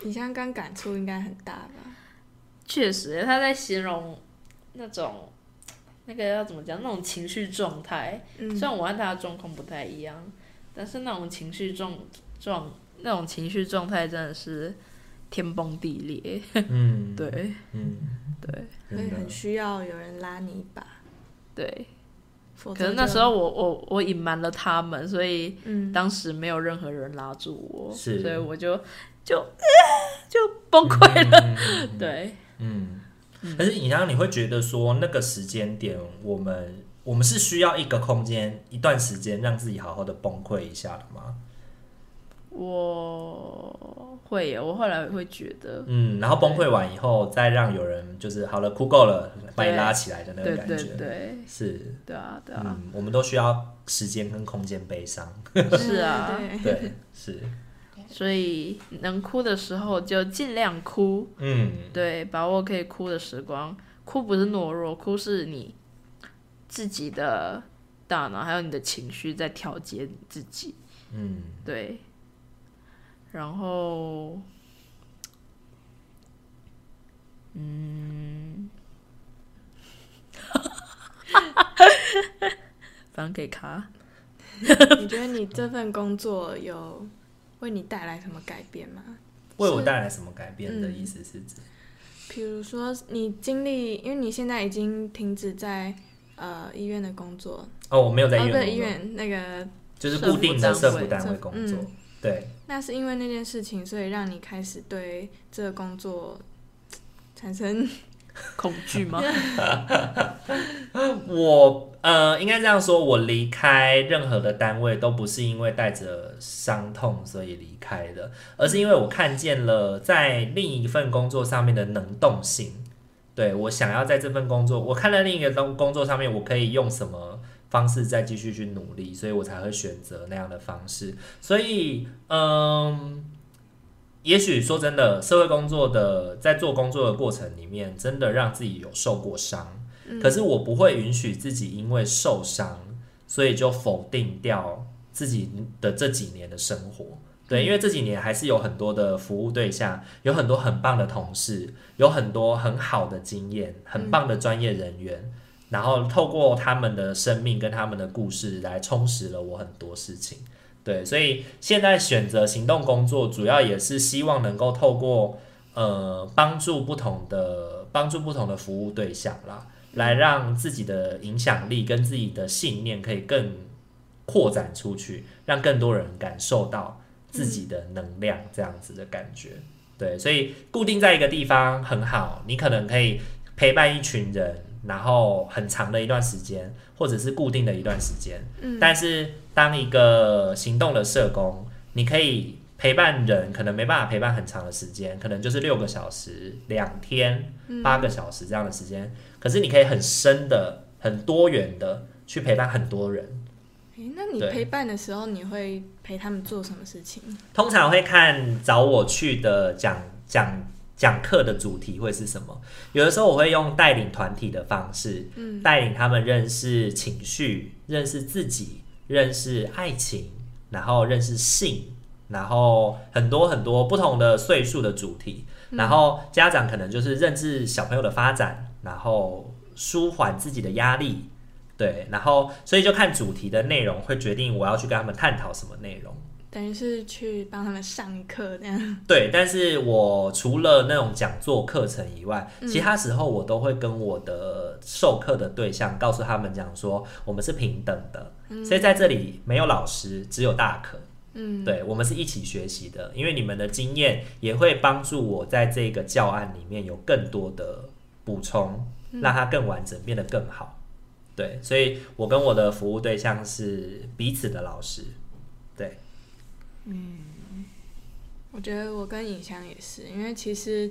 你刚刚感触应该很大吧？确实，他在形容那种那个要怎么讲，那种情绪状态。嗯虽然我和他的状况不太一样，但是那种情绪状状那种情绪状态真的是天崩地裂。嗯，[laughs] 对嗯，对。所以很需要有人拉你一把，对，否则就可是那时候我我我隐瞒了他们，所以嗯，当时没有任何人拉住我，是。所以我就就、呃 [laughs] 就崩溃了。嗯对，嗯，可是你让你会觉得说那个时间点，我们我们是需要一个空间、一段时间，让自己好好的崩溃一下的吗？我会耶，我后来会觉得，嗯，然后崩溃完以后，再让有人就是好了，哭够了，把你拉起来的那个对对感觉，对。是，对啊对啊，嗯，我们都需要时间跟空间悲伤，[laughs] 是啊，对对，是，所以能哭的时候就尽量哭，嗯，对，把握可以哭的时光。哭不是懦弱，哭是你自己的大脑还有你的情绪在调节你自己，嗯，对。然后，嗯，反正可以卡。[laughs] 你觉得你这份工作有为你带来什么改变吗？为我带来什么改变的嗯意思是指，比如说你经历，因为你现在已经停止在呃医院的工作，哦，我没有在医哦，院工作，对医院那个，就是固定的社服社福单位工作嗯，对，那是因为那件事情，所以让你开始对这个工作 [tsk] 产生 [laughs] 恐惧吗？[laughs] 我呃，应该这样说，我离开任何的单位都不是因为带着伤痛所以离开的，而是因为我看见了在另一份工作上面的能动性。对我想要在这份工作，我看到另一个工工作上面，我可以用什么方式再继续去努力，所以我才会选择那样的方式。所以，嗯，也许说真的，社会工作的在做工作的过程里面，真的让自己有受过伤。可是我不会允许自己因为受伤，所以就否定掉自己的这几年的生活。对，因为这几年还是有很多的服务对象，有很多很棒的同事，有很多很好的经验，很棒的专业人员，然后透过他们的生命跟他们的故事来充实了我很多事情。对，所以现在选择行动工作，主要也是希望能够透过呃帮助不同的帮助不同的服务对象啦，来让自己的影响力跟自己的信念可以更扩展出去，让更多人感受到自己的能量，这样子的感觉。对，所以固定在一个地方很好，你可能可以陪伴一群人，然后很长的一段时间，或者是固定的一段时间。嗯但是当一个行动的社工，你可以陪伴人，可能没办法陪伴很长的时间，可能就是六个小时、两天、八个小时这样的时间。可是你可以很深的、很多元的去陪伴很多人。诶那你陪伴的时候，你会陪他们做什么事情？通常会看找我去的讲讲讲课的主题会是什么。有的时候我会用带领团体的方式，嗯带领他们认识情绪、认识自己、认识爱情，然后认识性，然后很多很多不同的岁数的主题。然后家长可能就是认知小朋友的发展，然后舒缓自己的压力。对，然后所以就看主题的内容会决定我要去跟他们探讨什么内容。等于是去帮他们上课这样。对，但是我除了那种讲座课程以外，其他时候我都会跟我的授课的对象告诉他们讲说，我们是平等的，所以在这里没有老师，只有大可。嗯，对，我们是一起学习的，因为你们的经验也会帮助我在这个教案里面有更多的补充，让它更完整，变得更好。对，所以我跟我的服务对象是彼此的老师。对，我觉得我跟影香也是，因为其实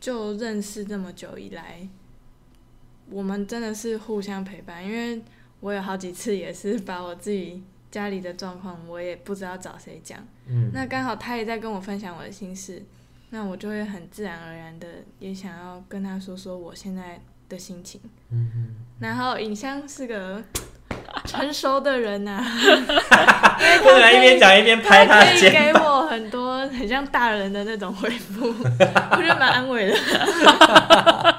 就认识这么久以来，我们真的是互相陪伴。因为我有好几次也是把我自己家里的状况，我也不知道找谁讲。嗯，那刚好他也在跟我分享我的心事，那我就会很自然而然的也想要跟他说说我现在的心情。嗯嗯，然后影香是个成熟的人呐、不能一边讲一边拍他可以的肩给我很多很像大人的那种回复，[laughs] 我觉得蛮安慰的。[laughs]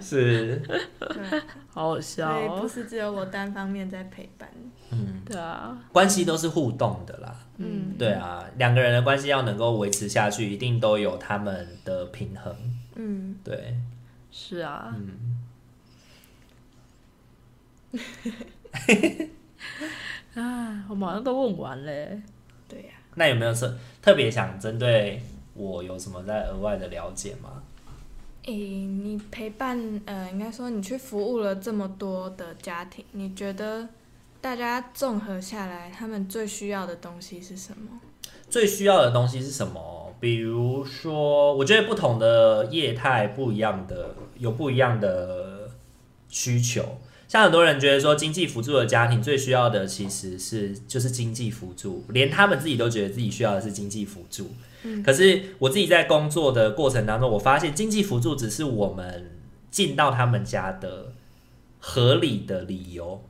是，对，好好笑不哦。是只有我单方面在陪伴。嗯，对啊，关系都是互动的啦。嗯，对啊，两个人的关系要能够维持下去，一定都有他们的平衡。嗯，对，是啊，嗯，[laughs] 啊，我们好像都问完嘞。对呀、那有没有是特别想针对我有什么在额外的了解吗？诶、你陪伴呃，应该说你去服务了这么多的家庭，你觉得大家综合下来，他们最需要的东西是什么？最需要的东西是什么？比如说，我觉得不同的业态不一样的，有不一样的需求。像很多人觉得说，经济辅助的家庭最需要的其实是就是经济辅助，连他们自己都觉得自己需要的是经济辅助。嗯可是我自己在工作的过程当中，我发现经济辅助只是我们进到他们家的合理的理由。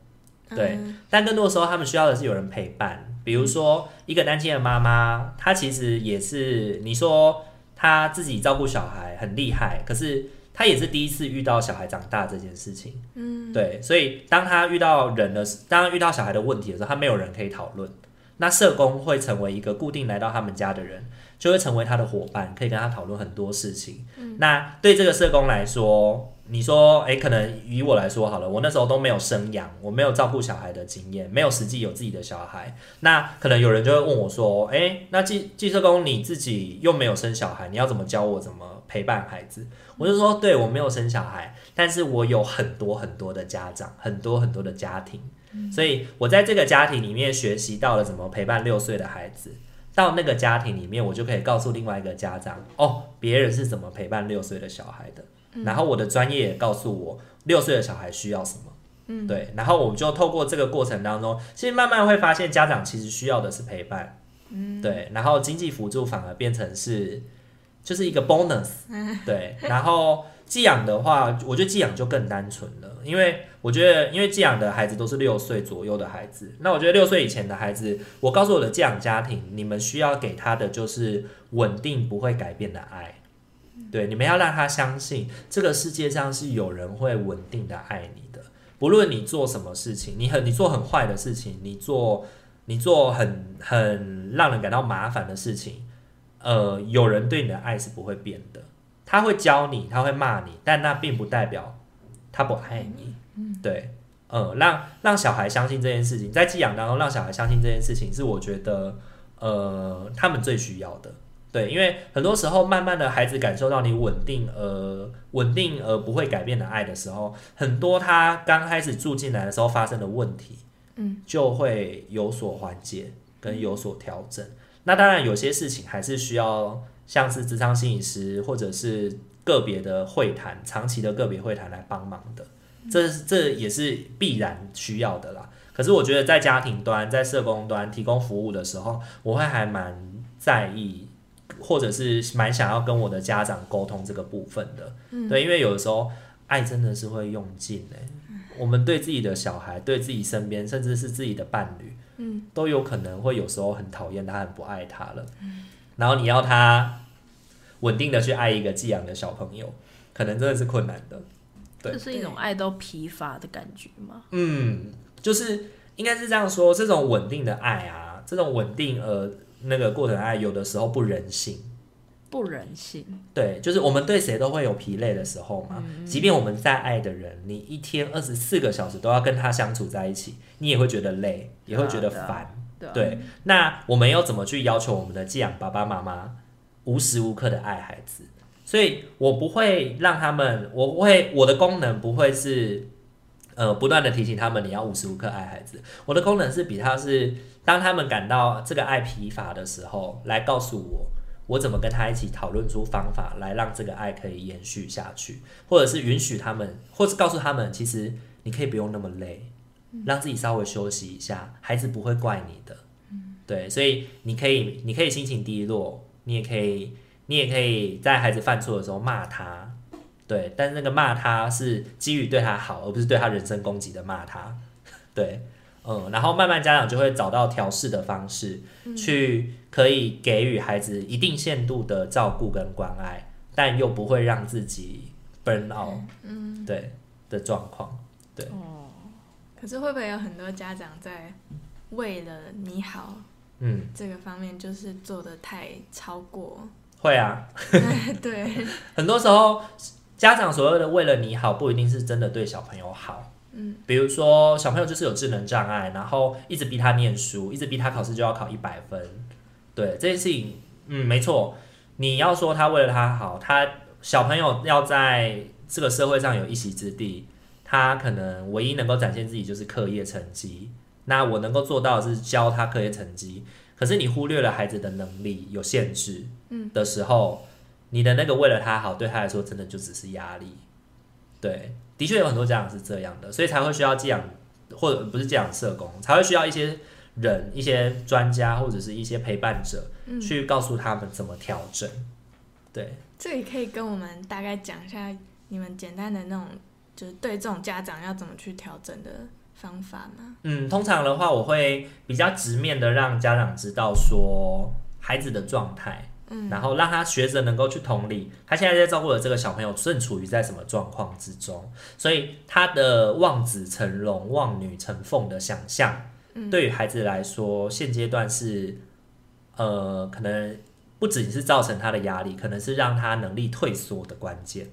对嗯但更多的时候，他们需要的是有人陪伴。比如说，一个单亲的妈妈，她其实也是你说她自己照顾小孩很厉害，可是她也是第一次遇到小孩长大这件事情。嗯，对，所以当他遇到人的时，当她遇到小孩的问题的时候，他没有人可以讨论。那社工会成为一个固定来到他们家的人，就会成为他的伙伴，可以跟他讨论很多事情。嗯那对这个社工来说，你说，诶，可能以我来说好了，我那时候都没有生养，我没有照顾小孩的经验，没有实际有自己的小孩。那可能有人就会问我说，诶，那寄寄社工你自己又没有生小孩，你要怎么教我怎么陪伴孩子？我就说，对我没有生小孩，但是我有很多很多的家长，很多很多的家庭，所以我在这个家庭里面学习到了怎么陪伴六岁的孩子。到那个家庭里面，我就可以告诉另外一个家长，哦，别人是怎么陪伴六岁的小孩的。然后我的专业也告诉我，六岁的小孩需要什么。嗯，对，然后我们就透过这个过程当中，其实慢慢会发现，家长其实需要的是陪伴。嗯，对，然后经济辅助反而变成是就是一个 bonus，对，然后寄养的话，我觉得寄养就更单纯了，因为我觉得因为寄养的孩子都是六岁左右的孩子，那我觉得六岁以前的孩子，我告诉我的寄养家庭，你们需要给他的就是稳定不会改变的爱。对，你们要让他相信这个世界上是有人会稳定的爱你的，不论你做什么事情，你很你做很坏的事情，你做你做很很让人感到麻烦的事情，呃，有人对你的爱是不会变的，他会教你，他会骂你，但那并不代表他不爱你。嗯，对，呃，让让小孩相信这件事情，在寄养当中让小孩相信这件事情，是我觉得呃他们最需要的。对，因为很多时候，慢慢的孩子感受到你稳定而稳定而不会改变的爱的时候，很多他刚开始住进来的时候发生的问题，嗯，就会有所缓解跟有所调整。那当然，有些事情还是需要像是职场心理师或者是个别的会谈、长期的个别会谈来帮忙的，这这也是必然需要的啦。可是我觉得在家庭端、在社工端提供服务的时候，我会还蛮在意，或者是蛮想要跟我的家长沟通这个部分的。嗯对，因为有的时候爱真的是会用尽的、我们对自己的小孩、对自己身边，甚至是自己的伴侣，嗯，都有可能会有时候很讨厌他、很不爱他了。然后你要他稳定的去爱一个寄养的小朋友，可能真的是困难的。对这是一种爱到疲乏的感觉吗？嗯，就是应该是这样说，这种稳定的爱啊，这种稳定而那个过程爱，有的时候不人性。不人性，对，就是我们对谁都会有疲累的时候嘛。即便我们再爱的人，你一天二十四个小时都要跟他相处在一起，你也会觉得累，也会觉得烦。对，那我们要怎么去要求我们的寄养爸爸妈妈无时无刻的爱孩子？所以我不会让他们，我会我的功能不会是呃不断的提醒他们你要无时无刻爱孩子，我的功能是比他是当他们感到这个爱疲乏的时候，来告诉我。我怎么跟他一起讨论出方法来让这个爱可以延续下去，或者是允许他们，或是告诉他们，其实你可以不用那么累，让自己稍微休息一下，孩子不会怪你的。对，所以你可以，你可以心情低落，你也可以，你也可以在孩子犯错的时候骂他，对，但是那个骂他是基于对他好，而不是对他人身攻击的骂他，对，嗯，然后慢慢家长就会找到调试的方式，去可以给予孩子一定限度的照顾跟关爱，但又不会让自己 burn out，嗯，对的状况，对。哦可是会不会有很多家长在为了你好嗯，这个方面，就是做的太超过？会啊，[laughs] [laughs] 对，很多时候，家长所谓的为了你好，不一定是真的对小朋友好。嗯，比如说小朋友就是有智能障碍，然后一直逼他念书，一直逼他考试就要考一百分。对这件事情，嗯，没错。你要说他为了他好，他小朋友要在这个社会上有一席之地，他可能唯一能够展现自己就是课业成绩。那我能够做到的是教他课业成绩，可是你忽略了孩子的能力有限制，嗯的时候，你的那个为了他好，对他来说真的就只是压力。对，的确有很多家长是这样的，所以才会需要寄养，或者不是寄养社工，才会需要一些人、一些专家或者是一些陪伴者，嗯去告诉他们怎么调整。对，这里可以跟我们大概讲一下你们简单的那种，就是对这种家长要怎么去调整的方法吗？嗯，通常的话，我会比较直面的让家长知道说孩子的状态，嗯。然后让他学着能够去同理，他现在在照顾的这个小朋友正处于在什么状况之中，所以他的望子成龙、望女成凤的想象，嗯。对于孩子来说，现阶段是呃，可能不仅是造成他的压力，可能是让他能力退缩的关键。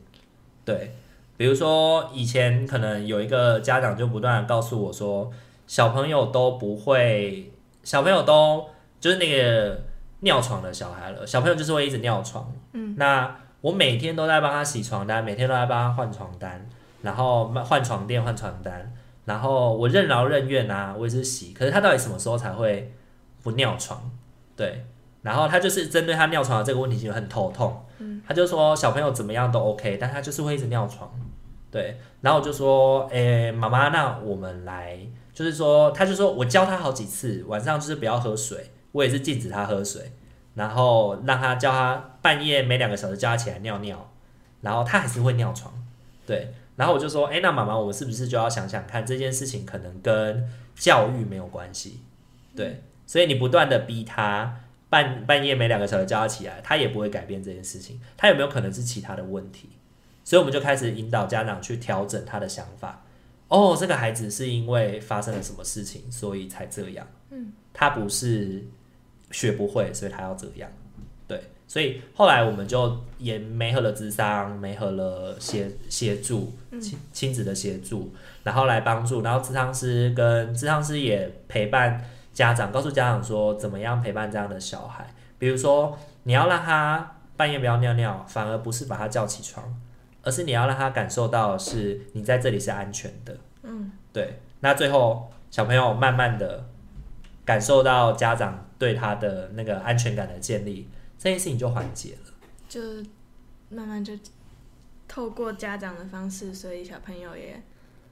对，比如说以前可能有一个家长就不断的告诉我说，小朋友都不会，小朋友都就是那个尿床的小孩了，小朋友就是会一直尿床。嗯，那我每天都在帮他洗床单，每天都在帮他换床单，然后换床垫、换床单，然后我任劳任怨啊，我也是洗。可是他到底什么时候才会不尿床？对，然后他就是针对他尿床的这个问题就很头痛。嗯，他就说小朋友怎么样都 OK，但他就是会一直尿床。对，然后我就说，诶、妈妈，那我们来，就是说，他就说我教他好几次，晚上就是不要喝水，我也是禁止他喝水，然后让他叫他半夜每两个小时叫他起来尿尿，然后他还是会尿床。对，然后我就说，诶，那妈妈，我们是不是就要想想看这件事情可能跟教育没有关系？对，所以你不断的逼他半半夜每两个小时叫他起来，他也不会改变这件事情。他有没有可能是其他的问题？所以我们就开始引导家长去调整他的想法。哦，这个孩子是因为发生了什么事情，所以才这样。嗯，他不是学不会，所以他要这样。对，所以后来我们就也没合了智商，没合了协协助亲亲子的协助，然后来帮助，然后智商师跟智商师也陪伴家长，告诉家长说怎么样陪伴这样的小孩。比如说，你要让他半夜不要尿尿，反而不是把他叫起床，而是你要让他感受到是你在这里是安全的。嗯，对。那最后小朋友慢慢的感受到家长对他的那个安全感的建立，这件事情就缓解了。就慢慢就透过家长的方式，所以小朋友也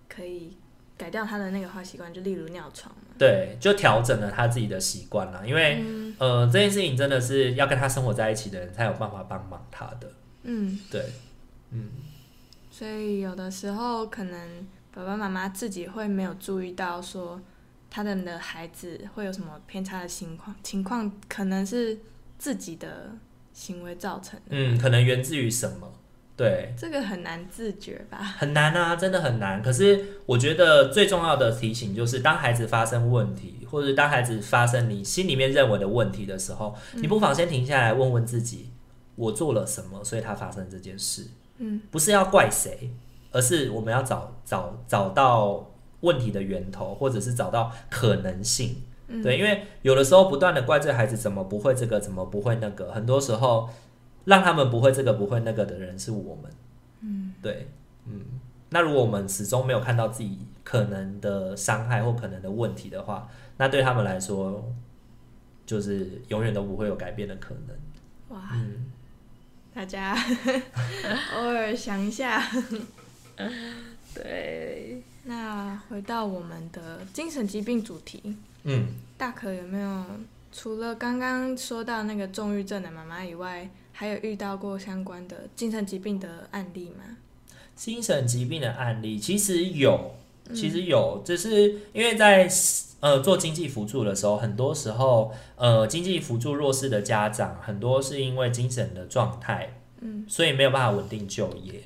可以改掉他的那个坏习惯，就例如尿床嘛。对，就调整了他自己的习惯了，因为、嗯呃这件事情真的是要跟他生活在一起的人才有办法帮忙他的。嗯，对，嗯，所以有的时候可能爸爸妈妈自己会没有注意到说他的的孩子会有什么偏差的情况，情况可能是自己的行为造成的。嗯，可能源自于什么？对，这个很难自觉吧？很难啊，真的很难。可是我觉得最重要的提醒就是，当孩子发生问题，或者当孩子发生你心里面认为的问题的时候，你不妨先停下来问问自己：我做了什么，所以他发生这件事？嗯，不是要怪谁，而是我们要找找找到问题的源头，或者是找到可能性。对，因为有的时候不断的怪罪孩子怎么不会这个，怎么不会那个，很多时候让他们不会这个不会那个的人是我们。嗯，对，嗯，那如果我们始终没有看到自己可能的伤害或可能的问题的话，那对他们来说，就是永远都不会有改变的可能。哇，嗯，大家 [laughs] 偶尔想一下。[laughs] 对，那回到我们的精神疾病主题，嗯，大可有没有除了刚刚说到那个重郁症的妈妈以外，还有遇到过相关的精神疾病的案例吗？精神疾病的案例其实有，其实有，只是因为在呃做经济辅助的时候，很多时候呃经济辅助弱势的家长，很多是因为精神的状态，嗯，所以没有办法稳定就业，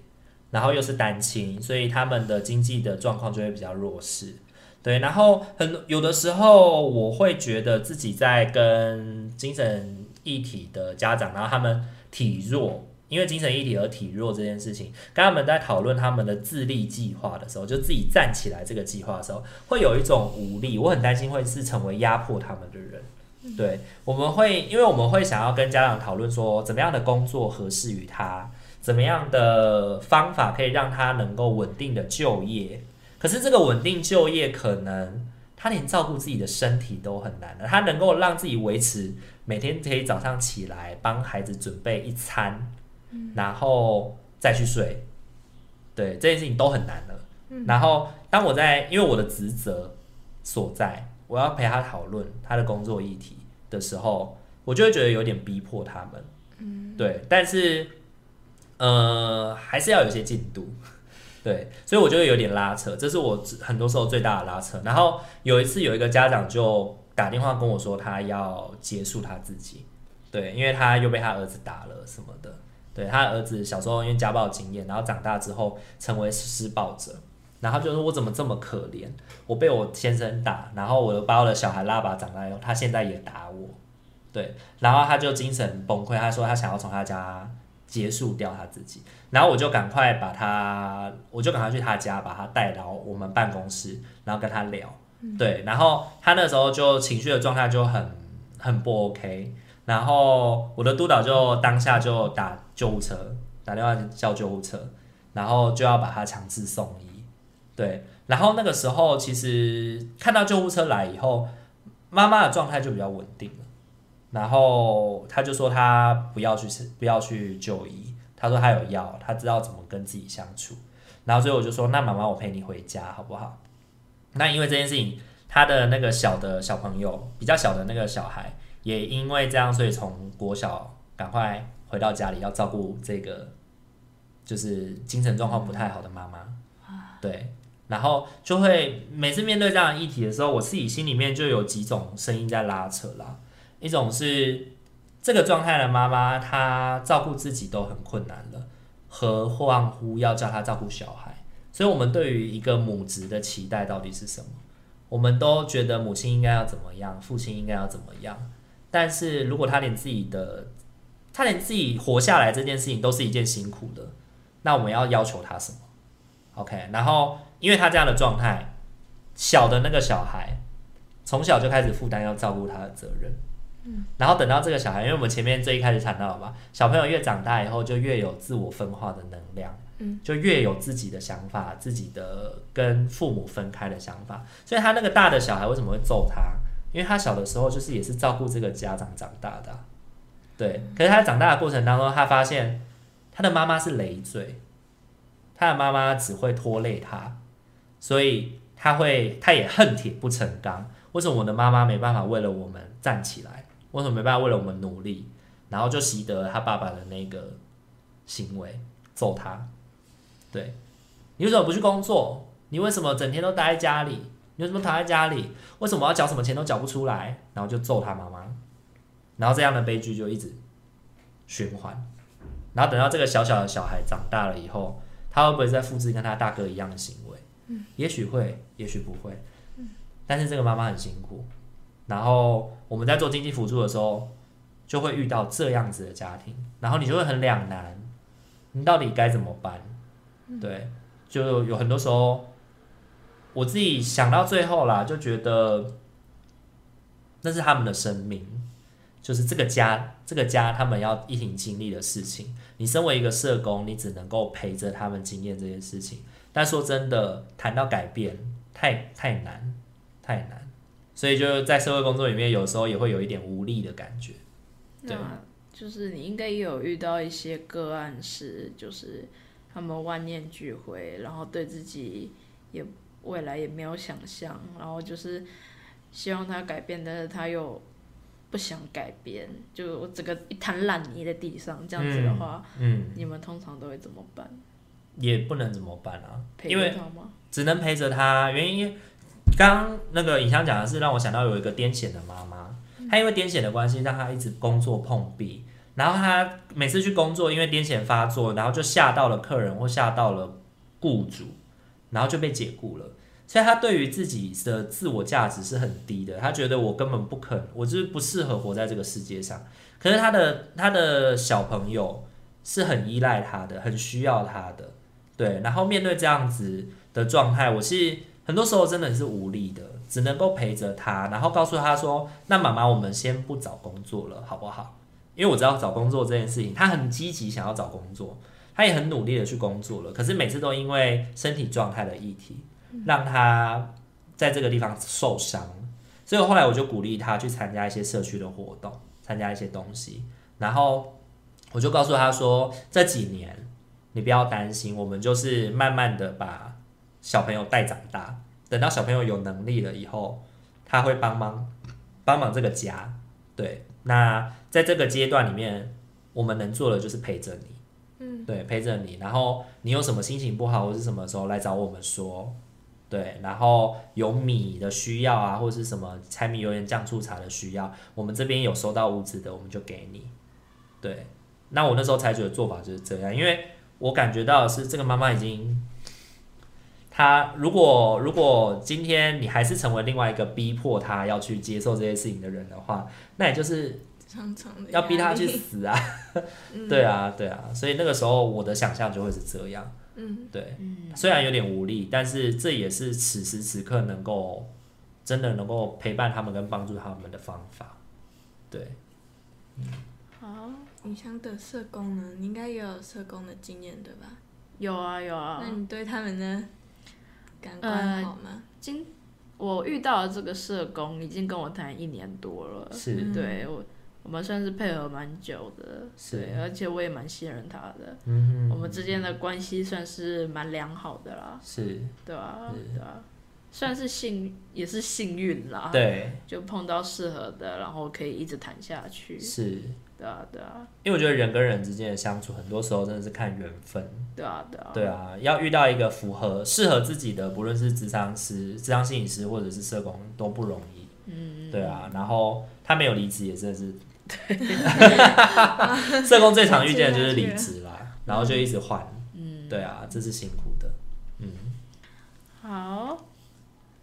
然后又是单亲，所以他们的经济的状况就会比较弱势。对，然后很有的时候我会觉得自己在跟精神一体的家长，然后他们体弱，因为精神一体而体弱这件事情，跟他们在讨论他们的自立计划的时候，就自己站起来这个计划的时候，会有一种无力，我很担心会是成为压迫他们的人。对，我们会，因为我们会想要跟家长讨论说，怎么样的工作合适于他，怎么样的方法可以让他能够稳定的就业。可是这个稳定就业，可能他连照顾自己的身体都很难了。他能够让自己维持每天可以早上起来帮孩子准备一餐，然后再去睡，对这件事情都很难了。然后当我在因为我的职责所在，我要陪他讨论他的工作议题的时候，我就会觉得有点逼迫他们。嗯，对，但是呃，还是要有些进度。对，所以我觉得有点拉扯，这是我很多时候最大的拉扯。然后有一次有一个家长就打电话跟我说，他要结束他自己，对，因为他又被他儿子打了什么的。对他儿子小时候因为家暴经验，然后长大之后成为施暴者，然后就说我怎么这么可怜，我被我先生打，然后我又把我的小孩拉拔长大，他现在也打我，对，然后他就精神崩溃，他说他想要从他家结束掉他自己。然后我就赶快把他，我就赶快去他家，把他带到我们办公室，然后跟他聊，对，然后他那时候就情绪的状态就很很不 OK，然后我的督导就当下就打救护车，打电话叫救护车，然后就要把他强制送医，对，然后那个时候其实看到救护车来以后，妈妈的状态就比较稳定了，然后他就说他不要去不要去就医。他说他有药，他知道怎么跟自己相处，然后所以我就说，那妈妈我陪你回家好不好？那因为这件事情，他的那个小的小朋友，比较小的那个小孩，也因为这样，所以从国小赶快回到家里要照顾这个，就是精神状况不太好的妈妈。对，然后就会每次面对这样的议题的时候，我自己心里面就有几种声音在拉扯啦，一种是。这个状态的妈妈，她照顾自己都很困难了，何况乎要叫她照顾小孩。所以，我们对于一个母职的期待到底是什么？我们都觉得母亲应该要怎么样，父亲应该要怎么样。但是如果他连自己的，他连自己活下来这件事情都是一件辛苦的，那我们要要求他什么？OK，然后因为他这样的状态，小的那个小孩从小就开始负担要照顾他的责任。然后等到这个小孩，因为我们前面最一开始谈到了嘛，小朋友越长大以后，就越有自我分化的能量，嗯，就越有自己的想法，自己的跟父母分开的想法。所以他那个大的小孩为什么会揍他？因为他小的时候就是也是照顾这个家长长大的，对。可是他长大的过程当中，他发现他的妈妈是累赘，他的妈妈只会拖累他，所以他会他也恨铁不成钢。为什么我的妈妈没办法为了我们站起来？为什么没办法为了我们努力，然后就习得他爸爸的那个行为，揍他？对，你为什么不去工作？你为什么整天都待在家里？你为什么躺在家里？为什么要缴什么钱都缴不出来？然后就揍他妈妈，然后这样的悲剧就一直循环。然后等到这个小小的小孩长大了以后，他会不会再复制跟他大哥一样的行为？嗯，也许会，也许不会。嗯，但是这个妈妈很辛苦。然后我们在做经济辅助的时候，就会遇到这样子的家庭，然后你就会很两难，你到底该怎么办？对，就有很多时候，我自己想到最后啦，就觉得那是他们的生命。就是这个家，这个家他们要一起经历的事情。你身为一个社工，你只能够陪着他们经验这件事情。但说真的，谈到改变，太太难，太难。所以就在社会工作里面，有时候也会有一点无力的感觉。对，就是你应该也有遇到一些个案，是就是他们万念俱灰，然后对自己也未来也没有想象，然后就是希望他改变，但是他又。不想改变，就我整个一滩烂泥在地上，这样子的话，嗯，你们通常都会怎么办？也不能怎么办啊，陪着他吗？只能陪着他。原因，刚刚那个影香讲的是让我想到有一个癫痫的妈妈，她因为癫痫的关系，让她一直工作碰壁，然后她每次去工作，因为癫痫发作，然后就吓到了客人或吓到了雇主，然后就被解雇了。所以她对于自己的自我价值是很低的，她觉得我根本不肯，我就是不适合活在这个世界上。可是她的她的小朋友是很依赖她的，很需要她的，对。然后面对这样子的状态，我是很多时候真的是无力的，只能够陪着他，然后告诉他说：“那妈妈，我们先不找工作了，好不好？”因为我知道找工作这件事情，他很积极想要找工作，他也很努力的去工作了，可是每次都因为身体状态的议题。让他在这个地方受伤，所以后来我就鼓励他去参加一些社区的活动，参加一些东西。然后我就告诉他说：“这几年你不要担心，我们就是慢慢的把小朋友带长大。等到小朋友有能力了以后，他会帮忙帮忙这个家。对，那在这个阶段里面，我们能做的就是陪着你，嗯，对，陪着你。然后你有什么心情不好或是什么时候来找我们说。”对，然后有米的需要啊，或者是什么柴米油盐酱醋茶的需要，我们这边有收到物资的，我们就给你。对，那我那时候采取的做法就是这样，因为我感觉到是这个妈妈已经，她如果如果今天你还是成为另外一个逼迫他要去接受这些事情的人的话，那也就是要逼他去死啊。对啊，对啊，所以那个时候我的想象就会是这样。嗯，对，虽然有点无力，但是这也是此时此刻能够真的能够陪伴他们跟帮助他们的方法。对，嗯好，你想的社工呢？你应该也有社工的经验对吧？有啊有啊。那你对他们的感官好吗？今我遇到的这个社工已经跟我谈一年多了，是。对我。我们算是配合蛮久的，对，而且我也蛮信任他的，嗯我们之间的关系算是蛮良好的啦，是，对啊，对啊，算是幸也是幸运啦，对，就碰到适合的，然后可以一直谈下去，是，对啊，对啊，因为我觉得人跟人之间的相处，很多时候真的是看缘分，对啊，对啊，对啊，要遇到一个符合适合自己的，不论是智商师、智商心理师或者是社工都不容易，嗯，对啊，然后他没有离职也真的是。[laughs] 社工最常遇见的就是离职啦，然后就一直换。嗯，对啊，这是辛苦的。嗯，好，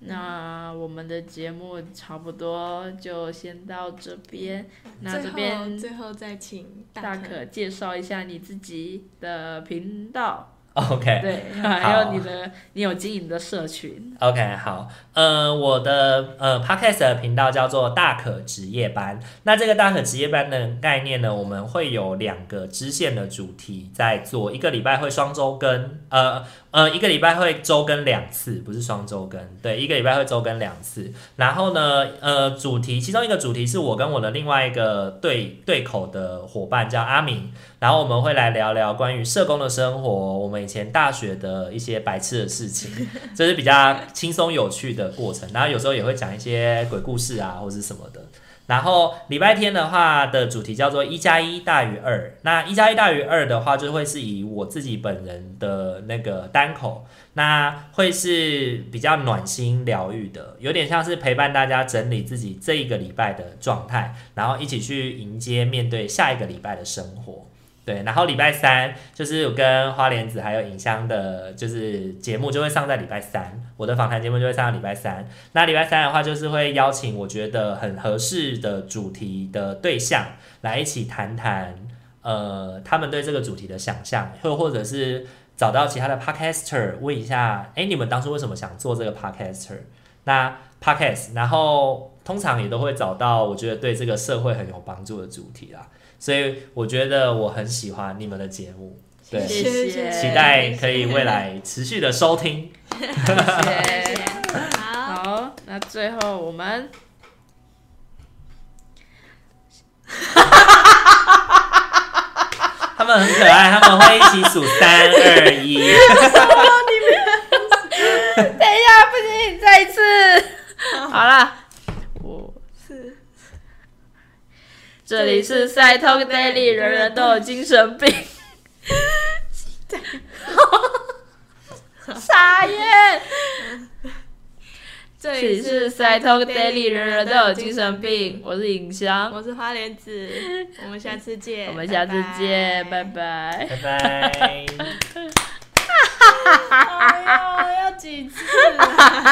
那我们的节目差不多就先到这边。那这边最后再请大可介绍一下你自己的频道。[laughs] OK，对，还有你的，你有经营的社群。OK，好，呃，我的呃 Podcast 的频道叫做大可职业班。那这个大可职业班的概念呢，我们会有两个支线的主题在做，一个礼拜会双周更，呃呃，一个礼拜会周更两次，不是双周更，对，一个礼拜会周更两次。然后呢，呃，主题其中一个主题是我跟我的另外一个对对口的伙伴叫阿明。然后我们会来聊聊关于社工的生活，我们以前大学的一些白痴的事情，[laughs] 这是比较轻松有趣的过程。然后有时候也会讲一些鬼故事啊，或者是什么的。然后礼拜天的话的主题叫做一加一大于二。那一加一大于二的话，就会是以我自己本人的那个单口，那会是比较暖心疗愈的，有点像是陪伴大家整理自己这一个礼拜的状态，然后一起去迎接面对下一个礼拜的生活。对，然后礼拜三就是我跟花莲子还有影香的，就是节目就会上在礼拜三，我的访谈节目就会上在礼拜三。那礼拜三的话，就是会邀请我觉得很合适的主题的对象来一起谈谈，呃，他们对这个主题的想象，或或者是找到其他的 podcaster 问一下，哎，你们当初为什么想做这个 podcaster？那 podcast，然后通常也都会找到我觉得对这个社会很有帮助的主题啦。所以我觉得我很喜欢你们的节目，对，谢谢，期待可以未来持续的收听。谢谢。好，好，那最后我们，[laughs] 他们很可爱，他们会一起数三二一。[laughs] [laughs] 等一下，不行，再一次。好了，这里是赛通 Daily，人人都有精神病。[laughs] 傻眼。这里是赛通 Daily，人人都有精神病。我是尹香，我是花莲子。我们下次见。[laughs] 我们下次见，拜拜。拜拜。哈哈哈哈哈！要几次、[laughs]